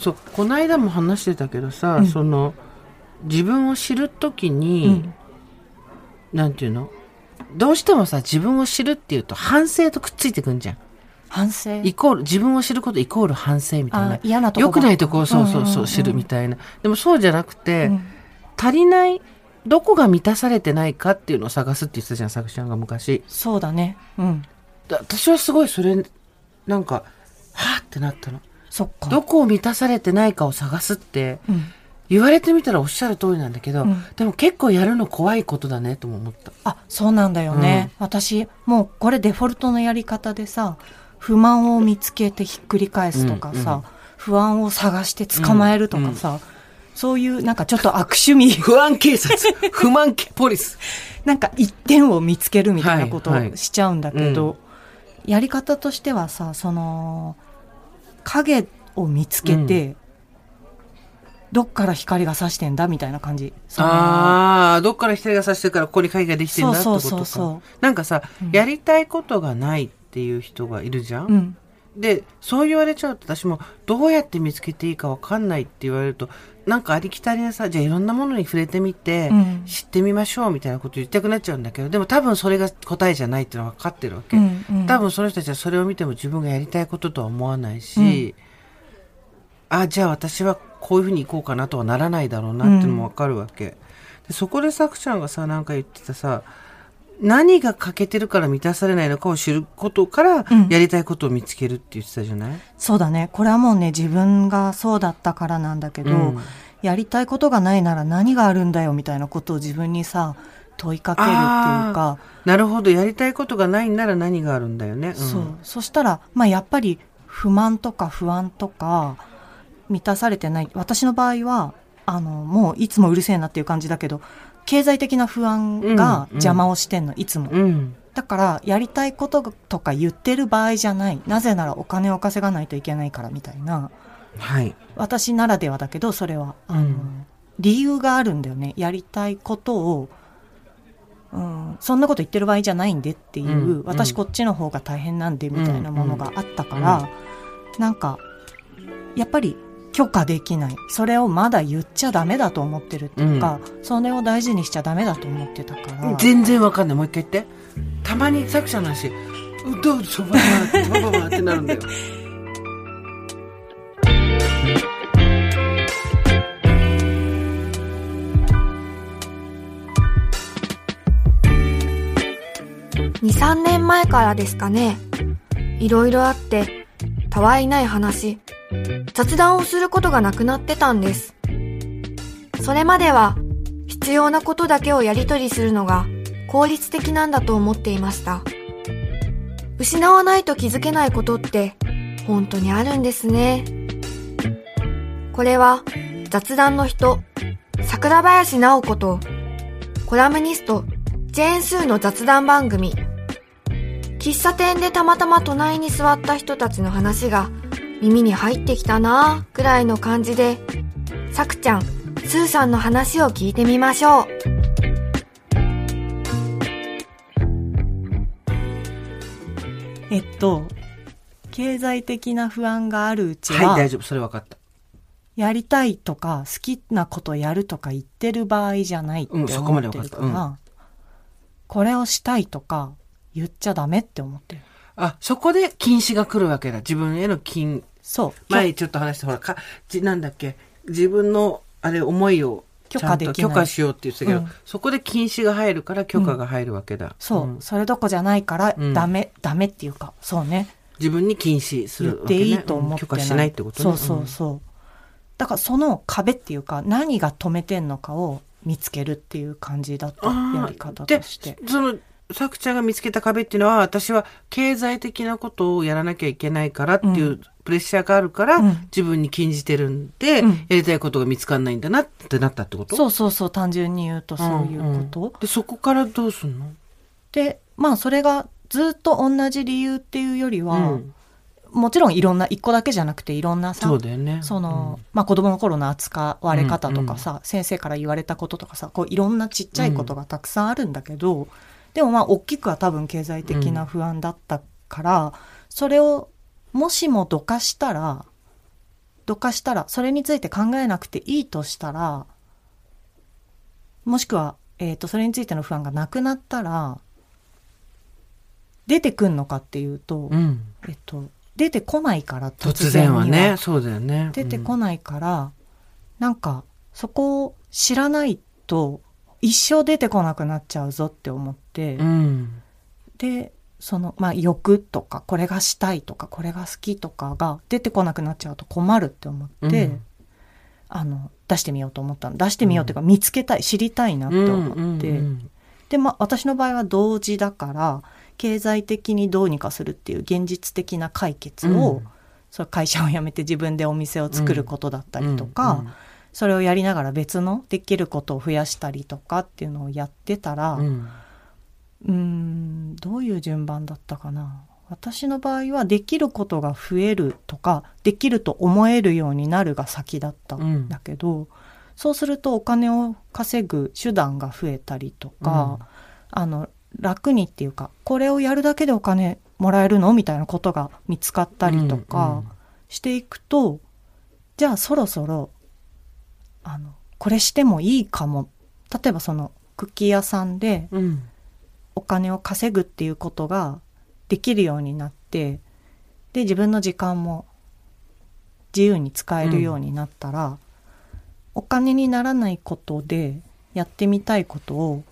そうこの間も話してたけどさ、その自分を知るときに、なんていうの？どうしてもさ自分を知るっていうと反省とくっついてくんじゃん。反省？イコール自分を知ることイコール反省みたいな。あ嫌なとこ良くないとこをそうそううんうんうんそう知るみたいな、でもそうじゃなくて、うん。足りないどこが満たされてないかっていうのを探すって言ってたじゃん作ちゃんが昔。そうだね。うん。だ私はすごいそれなんかはあってなったのそっか。どこを満たされてないかを探すってうん。言われてみたらおっしゃる通りなんだけど、うん。でも結構やるの怖いことだねとも思った。あそうなんだよね、私もうこれデフォルトのやり方でさ不満を見つけてひっくり返すとかさ、うんうん不安を探して捕まえるとかさ、そういうなんかちょっと悪趣味。不安警察。不満ポリス。なんか一点を見つけるみたいなことはいはい。をしちゃうんだけど、うん。やり方としてはさその影を見つけて、どっから光が差してんだみたいな感じ。ああどっから光が差してるからここに影ができてるんだってことか。そうそうそうそう。なんかさ、うん。やりたいことがないっていう人がいるじゃん、うんでそう言われちゃうと私もどうやって見つけていいかわかんないって言われるとなんかありきたりなさじゃあいろんなものに触れてみて、うん。知ってみましょうみたいなこと言いたくなっちゃうんだけどでも多分それが答えじゃないっていうのは分かってるわけ、うんうん。多分その人たちはそれを見ても自分がやりたいこととは思わないし、あじゃあ私はこういうふうに行こうかなとはならないだろうなっていうのも分かるわけ、でそこでさくちゃんがさなんか言ってたさ何が欠けてるから満たされないのかを知ることからうん。やりたいことを見つけるって言ってたじゃない、そうだね。これはもうね自分がそうだったからなんだけど、うん。やりたいことがないなら何があるんだよみたいなことを自分にさ問いかけるっていうか、なるほど。やりたいことがないんなら何があるんだよね、ん。そう。そしたら、まあ、やっぱり不満とか不安とか満たされてない。私の場合はあのもういつもうるせえなっていう感じだけど経済的な不安が邪魔をしてんの、いつも。うん。だからやりたいこととか言ってる場合じゃない。なぜならお金を稼がないといけないからみたいな。はい。私ならではだけどそれは。あの、うん。理由があるんだよね。やりたいことを、うん、そんなこと言ってる場合じゃないんでっていう、うん。私こっちの方が大変なんでみたいなものがあったから、なんかやっぱり許可できない。それをまだ言っちゃダメだと思ってるっていうか、それを大事にしちゃダメだと思ってたから。全然わかんない。もう一回言って。たまに作者の話うどうそばばばばってなるんだよ。23年前からですかね。いろいろあってたわいない話雑談をすることがなくなってたんです。それまでは必要なことだけをやり取りするのが効率的なんだと思っていました。失わないと気づけないことって本当にあるんですね。これは雑談の人桜林直子とコラムニストジェーン・スーの雑談番組。喫茶店でたまたま隣に座った人たちの話が耳に入ってきたなぁくらいの感じでさくちゃんスーさんの話を聞いてみましょう。えっと経済的な不安があるうちは、はい大丈夫それ分かった。やりたいとか好きなことやるとか言ってる場合じゃないってうんそこ思ってまで分かった。るから、これをしたいとか言っちゃダメって思ってる。あそこで禁止が来るわけだ。自分への禁そう。前ちょっと話したほらかじなんだっけ？自分のあれ思いを許可できない。許可しようって言ってたけど、うん。そこで禁止が入るから許可が入るわけだ、そう、ん。それどこじゃないからうん。ダメ、ダメっていうかそうね。自分に禁止す言っるわけ、ね、ていいと思って許可しないってことね。そうそうそう、だからその壁っていうか何が止めてんのかを見つけるっていう感じだった。やり方として。でそのさくちゃんが見つけた壁っていうのは私は経済的なことをやらなきゃいけないからっていううプレッシャーがあるから、うん。自分に禁じてるんで、うん。やりたいことが見つかんないんだなってなったってこと？そうそうそう単純に言うとそういうこと、でそこからどうすんの？でまあそれがずっと同じ理由っていうよりは、うん。もちろんいろんな一個だけじゃなくていろんなさそうだよね。その、まあ子供の頃の扱われ方とかさ、先生から言われたこととかさこういろんなちっちゃいことがたくさんあるんだけど、でもまあ大きくは多分経済的な不安だったから、それをもしもどかしたらどかしたら、それについて考えなくていいとしたら、もしくは、えっ、と、それについての不安がなくなったら、出てくんのかっていうと、うん。えっと、出てこないから、突然はにね、そうだよね。出てこないから、なんか、そこを知らないと、一生出てこなくなっちゃうぞって思って、うん。うん。で、その、まあ、欲とか、これがしたいとか、これが好きとかが出てこなくなっちゃうと困るって思って、うん。あの、出してみようと思ったの。出してみようっていうか、見つけたい、知りたいなって思って、うんうんで、まあ、私の場合は同時だから、経済的にどうにかするっていう現実的な解決を、うん。それ会社を辞めて自分でお店を作ることだったりとか、うん。それをやりながら別のできることを増やしたりとかっていうのをやってたら、うんうんうーんどういう順番だったかな。私の場合はできることが増えるとかできると思えるようになるが先だったんだけど、そうするとお金を稼ぐ手段が増えたりとか、あの楽にっていうかこれをやるだけでお金もらえるのみたいなことが見つかったりとかしていくと、じゃあそろそろあのこれしてもいいかも。例えばそのクッキー屋さんでうんうんお金を稼ぐっていうことができるようになってで自分の時間も自由に使えるようになったら、お金にならないことでやってみたいことを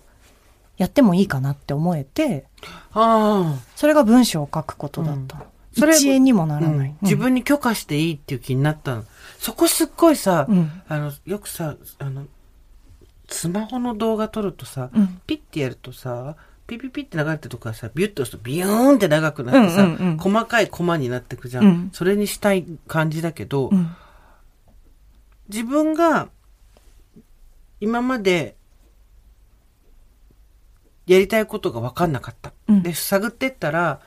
やってもいいかなって思えてあそれが文章を書くことだったの、それ1円にもなあ、らない、うん。自分に許可していいっていう気になったの。そこすっごいさ、うん。あの、よくさ、あの、スマホの動画撮るとさ、うん。ピッてやるとさ、ピピピって流れてるとこがさ、ビュッと押すとビヨーンって長くなってさ、うんうんうん。細かいコマになってくじゃん,、うん。それにしたい感じだけど、うん。自分が今までやりたいことが分かんなかった。うん。で、探ってったら、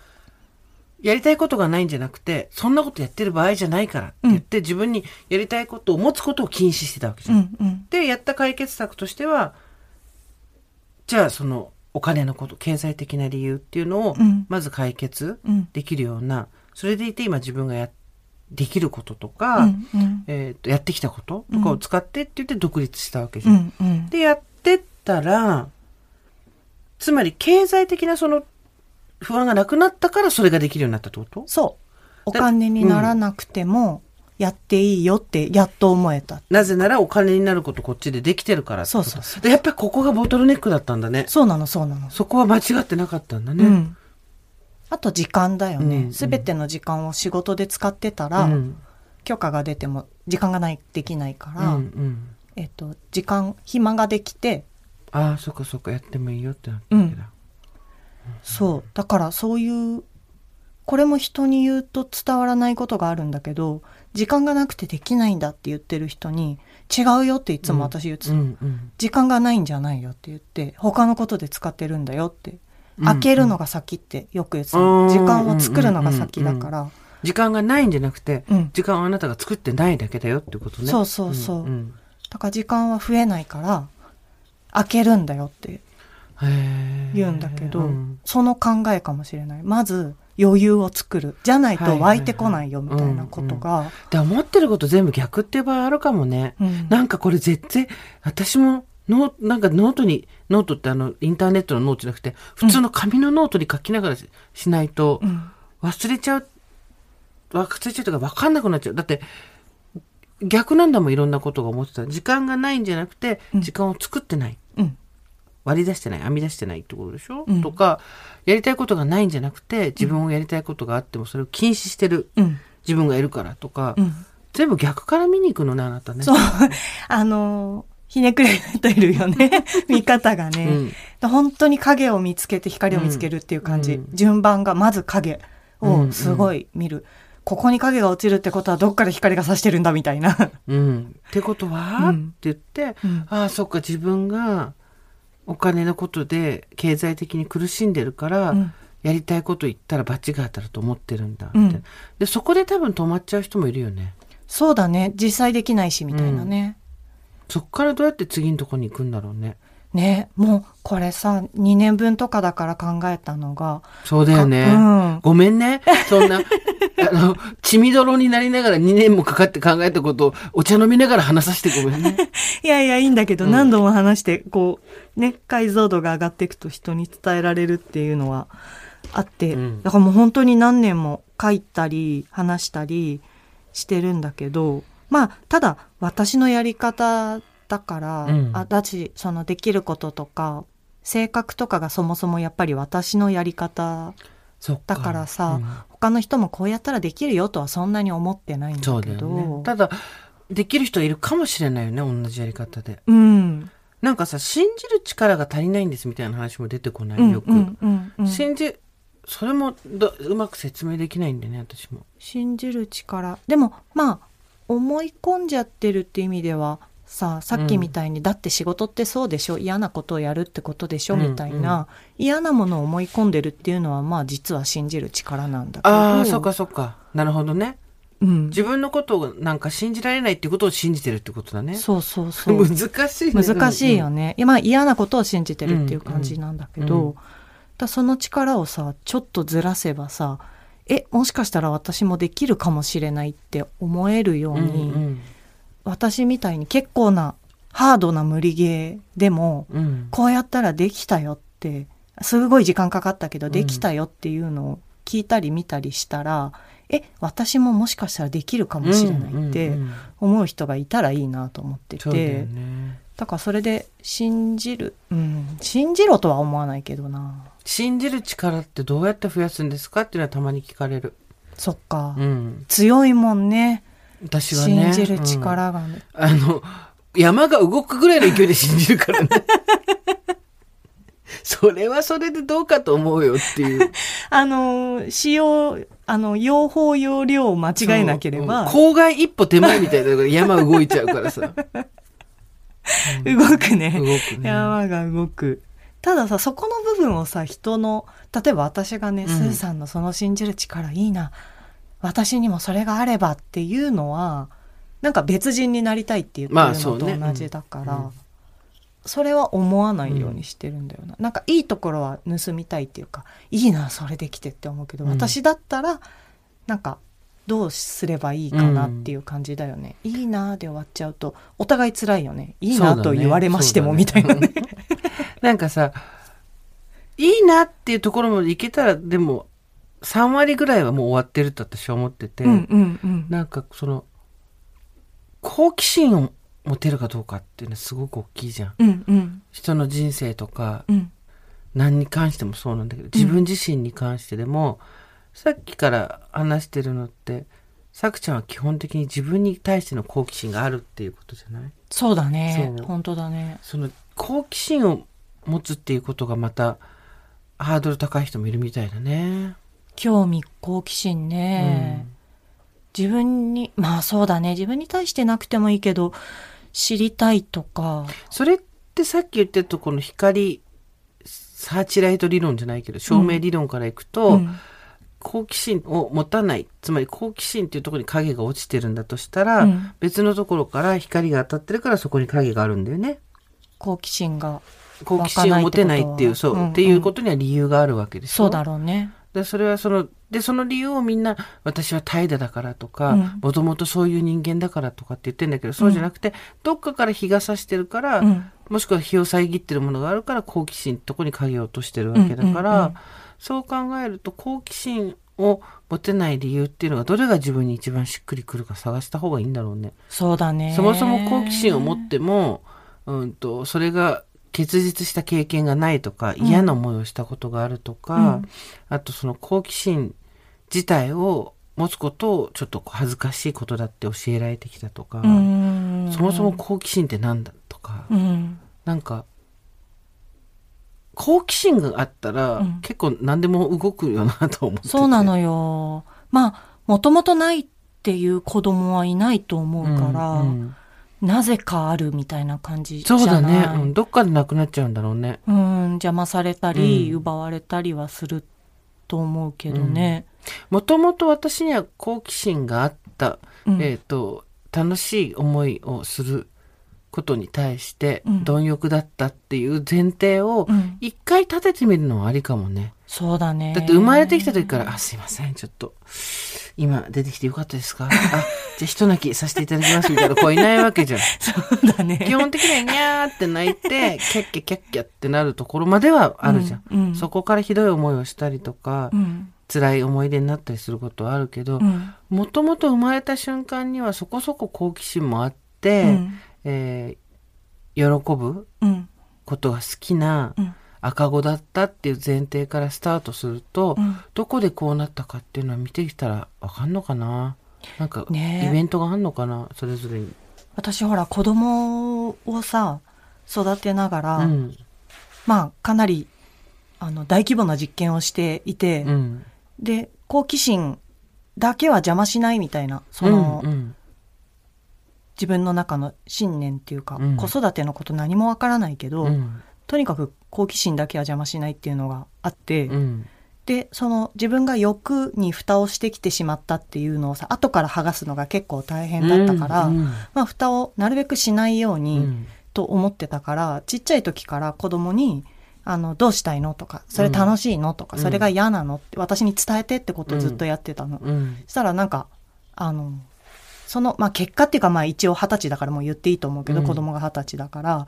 やりたいことがないんじゃなくて、そんなことやってる場合じゃないからって言って、自分にやりたいことを持つことを禁止してたわけじゃ。うんんうん。で、やった解決策としては、じゃあそのお金のこと、経済的な理由っていうのをうん、まず解決うん。できるような、それでいて今自分がや、できることとか、うんうん。えっ、と、やってきたこととかを使ってって言って独立したわけじゃ。うんんうん。で、やってったら、つまり経済的なその不安がなくなったからそれができるようになったってこと？そう。お金にならなくてもやっていいよってやっと思えた、なぜならお金になることこっちでできてるからそうそうそう。で、やっぱりここがボトルネックだったんだね。そうなのそうなの。そこは間違ってなかったんだね。うん、あと時間だようん。ねすべ、ての時間を仕事で使ってたら、うん。許可が出ても時間がないできないかうら、んうん。えっと時間暇ができてああ、そっかそっか、やってもいいよってなったわけだ。そう。だからそういうこれも人に言うと伝わらないことがあるんだけど時間がなくてできないんだって言ってる人に違うよっていつも私言ってた、うんうん。時間がないんじゃないよって言って他のことで使ってるんだよってうん開けるのが先ってよく言ってた時間を作るのが先だから。時間がないんじゃなくて、うん。時間をあなたが作ってないだけだよってことね。そうそうそう。んん。だから時間は増えないから開けるんだよって言うんだけど、うん。その考えかもしれない。まず余裕を作るじゃないと湧いてこないよみたいなことがで思ってること全部逆っていう場合あるかもね。うんなんかこれ絶対、私もノなんかノートに、ノートってあの、インターネットのノートじゃなくて、普通の紙のノートに書きながらし,、ないとう、ん忘れちゃう、忘れちゃうとか分かんなくなっちゃう。だって、逆なんだもん、いろんなことが思ってた。時間がないんじゃなくて、うん時間を作ってない。うん割り出してない、編み出してないってことでしょ、うん。とか、やりたいことがないんじゃなくて、自分をやりたいことがあっても、それを禁止してるうん。自分がいるからとか、うん。全部逆から見に行くのね、あなたね。そう。あのひねくれているよね。見方がね、うん。本当に影を見つけて光を見つけるっていう感じ、うん。順番がまず影をすごい見る、ここに影が落ちるってことはどっから光が差してるんだみたいな、うん。ってことは、うん。って言って、うん。ああ、そっか、自分がお金のことで経済的に苦しんでるから、うん。やりたいこと言ったら罰が当たると思ってるんだ、うん。で、そこで多分止まっちゃう人もいるよね。そうだね。実際できないしみたいなね、そっからどうやって次のとこに行くんだろうね。ね、もうこれさ、2年分とかだから考えたのが。そうだよね。うんごめんね。そんな、あの、血みどろになりながら2年もかかって考えたことをお茶飲みながら話させてごめんね。いやいや、いいんだけど、うん何度も話して、こう、ね、解像度が上がっていくと人に伝えられるっていうのはあって、うんだからもう本当に何年も書いたり、話したりしてるんだけど、まあ、ただ、私のやり方だから、うんあだし、そのできることとか、性格とかがそもそもやっぱり私のやり方。だからさ、うん他の人もこうやったらできるよとはそんなに思ってないんだけど。よね。ただ、できる人いるかもしれないよね、同じやり方で。うん。なんかさ、信じる力が足りないんですみたいな話も出てこない、うんよく。うんうんうん信じ、それもどうまく説明できないんだよね、私も。信じる力でもまあ思い込んじゃってるって意味ではささっきみたいに、だって仕事ってそうでしょ嫌なことをやるってことでしょ、うんみたいな嫌なものを思い込んでるっていうのはまあ実は信じる力なんだけどああ、そっかそっか。なるほどね。うん、自分のことをなんか信じられないってことを信じてるってことだね。そうそうそう難しいね。難しいよね。ね、いやまあ嫌なことを信じてるっていう感じなんだけど、うんうんだその力をさちょっとずらせばさえもしかしたら私もできるかもしれないって思えるよううんに、うん私みたいに結構なハードな無理ゲーでもうん。こうやったらできたよってすごい時間かかったけどんできたよっていうのを聞いたり見たりしたら、え私ももしかしたらできるかもしれないってうんうんうん思う人がいたらいいなと思ってて、だよね。だからそれで信じるうん信じろとは思わないけどな信じる力ってどうやって増やすんですかっていうのはたまに聞かれる。そっか、うん。強いもんね私はね。信じるうん力がね、あの、山が動くぐらいの勢いで信じるからね。それはそれでどうかと思うよっていう。あの使用あの用法用量を間違えなければ、郊外一歩手前みたいだから山動いちゃうからさ。動くね。動くね。山が動く。たださ、そこの部分をさ、人の、例えば私がね、うんスーさんのその信じる力いいな。私にもそれがあればっていうのは、なんか別人になりたいって言ってるまあのとそうね同じだから、うんうんそれは思わないようにしてるんだよな。なんかいいところは盗みたいっていうか、いいな、それできてって思うけど、うん私だったら、なんか、どうすればいいかなっていう感じだよね。いいなで終わっちゃうと、お互い辛いよね。いいなと言われましても、ねみたいなね。なんかさ、いいなっていうところまでいけたら、でも、3割ぐらいはもう終わってると私は思ってて、うんうんうん。なんかその、好奇心を持てるかどうかっていうのはすごく大きいじゃん。うんうん。人の人生とか、うん。何に関してもそうなんだけど、自分自身に関してでも、さっきから話してるのって、さくちゃんは基本的に自分に対しての好奇心があるっていうことじゃない？そうだね。本当だね。その好奇心を持つっていうことがまたハードル高い人もいるみたいだね。興味好奇心ね、自分にまあそうだね。自分に対してなくてもいいけど知りたいとか。それってさっき言ってたこの光サーチライト理論じゃないけど照明理論からいくと、うん。好奇心を持たない。つまり好奇心っていうところに影が落ちてるんだとしたら、うん。別のところから光が当たってるからそこに影があるんだよね。好奇心が好奇心を持てないっていうそう、うんうん。っていうことには理由があるわけでしょ。そうだろうねでそれはそのでその理由をみんな私は怠惰だからとかうん。もともとそういう人間だからとかって言ってんだけどそうじゃなくて、どっかから日が差してるから、うん。もしくは日を遮ってるものがあるから好奇心とこに影を落としてるわけだから、うんうんうん。そう考えると好奇心を持てない理由っていうのがどれが自分に一番しっくりくるか探した方がいいんだろうね。そうだね。そもそも好奇心を持っても、うんと、それが結実した経験がないとか、嫌な思いをしたことがあるとか、うん。あとその好奇心自体を持つことをちょっと恥ずかしいことだって教えられてきたとか、うん。そもそも好奇心ってなんだとか、うん。なんか、好奇心があったら、うん。結構何でも動くよなと思ってて。そうなのよ。まあもともとないっていう子供はいないと思うから、うんうんなぜかあるみたいな感じじゃそうないだね、うん。どっかでなくなっちゃうんだろうね。うん、邪魔されたり、うん。奪われたりはすると思うけどね。もともと私には好奇心があった、うん。えっ、と、楽しい思いをすることに対してうん貪欲だったっていう前提をうん一回立ててみるのはありかもね。そうだね。だって生まれてきた時から、あ、すいません、ちょっと、今出てきてよかったですか？あ、じゃあ一泣きさせていただきますみたいな子いないわけじゃん。そうだね。基本的にはニャーって泣いて、キャッキャキャッキャってなるところまではあるじゃん。うんうんそこからひどい思いをしたりとか、うん。辛い思い出になったりすることはあるけどう、ん。もともと生まれた瞬間にはそこそこ好奇心もあって、うんえー喜ぶうん。ことが好きなうん赤子だったっていう前提からスタートすると、うんどこでこうなったかっていうのは見てきたらわかんのかな？なんか、イベントがあんのかな？それぞれに。私ほら子供をさ、育てながら、うん。まあかなり、あの、大規模な実験をしていて、うん。で、好奇心だけは邪魔しないみたいな、その、うんうん自分の中の信念っていうか、うん。子育てのこと何もわからないけど、うん。とにかく好奇心だけは邪魔しないっていうのがあって、うん。で、その自分が欲に蓋をしてきてしまったっていうのをさ、後から剥がすのが結構大変だったから、うん。まあ蓋をなるべくしないよううに、ん。と思ってたから、ちっちゃい時から子供に、あの、どうしたいのとか、それ楽しいのとか、うん。それが嫌なのって、私に伝えてってことをずっとやってたの。うん。そしたらなんか、あの、その、まあ、結果っていうか、まあ、一応二十歳だからもう言っていいと思うけど、うん子供が二十歳だから、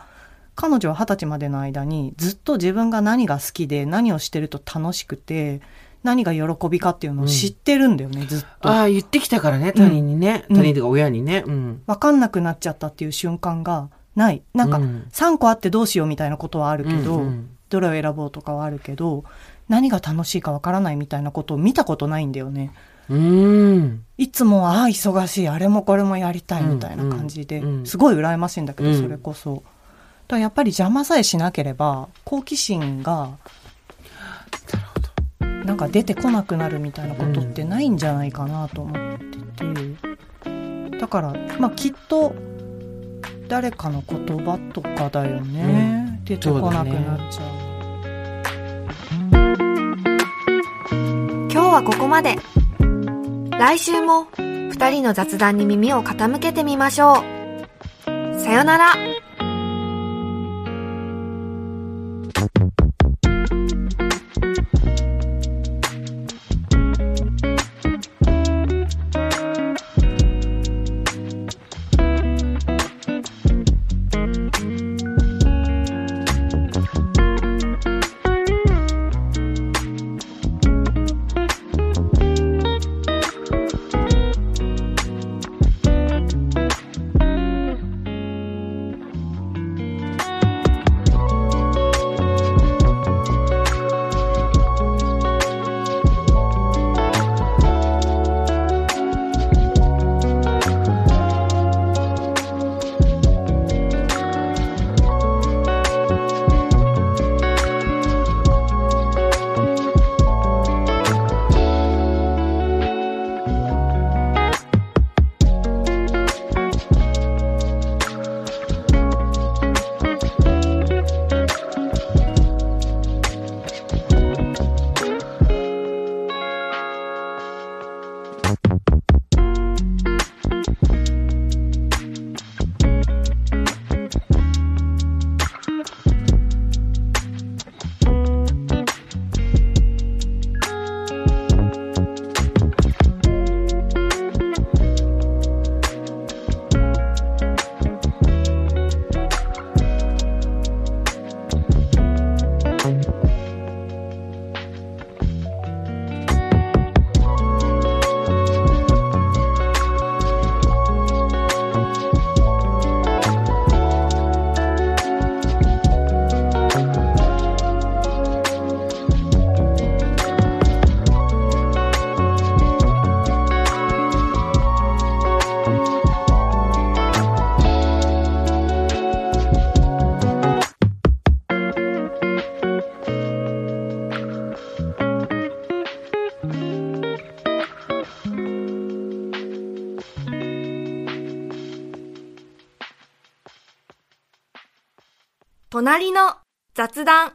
彼女は二十歳までの間に、ずっと自分が何が好きで、何をしてると楽しくて、何が喜びかっていうのを知ってるんだよね、ずっと。ああ、言ってきたからね、他人にね。うん他人とか親にね。うん。わかんなくなっちゃったっていう瞬間がない。なんか、うん3個あってどうしようみたいなことはあるけど、うんうんどれを選ぼうとかはあるけど、何が楽しいかわからないみたいなことを見たことないんだよね。うん。いつも、ああ、忙しい、あれもこれもやりたいみたいな感じで、うんうんすごい羨ましいんだけど、うんそれこそ。だからやっぱり邪魔さえしなければ、好奇心が、なんか出てこなくなるみたいなことってないんじゃないかなと思ってて。だから、まあきっと、誰かの言葉とかだよね。出てこなくなっちゃう。今日はここまで。来週も二人の雑談に耳を傾けてみましょう。さよなら。隣の雑談。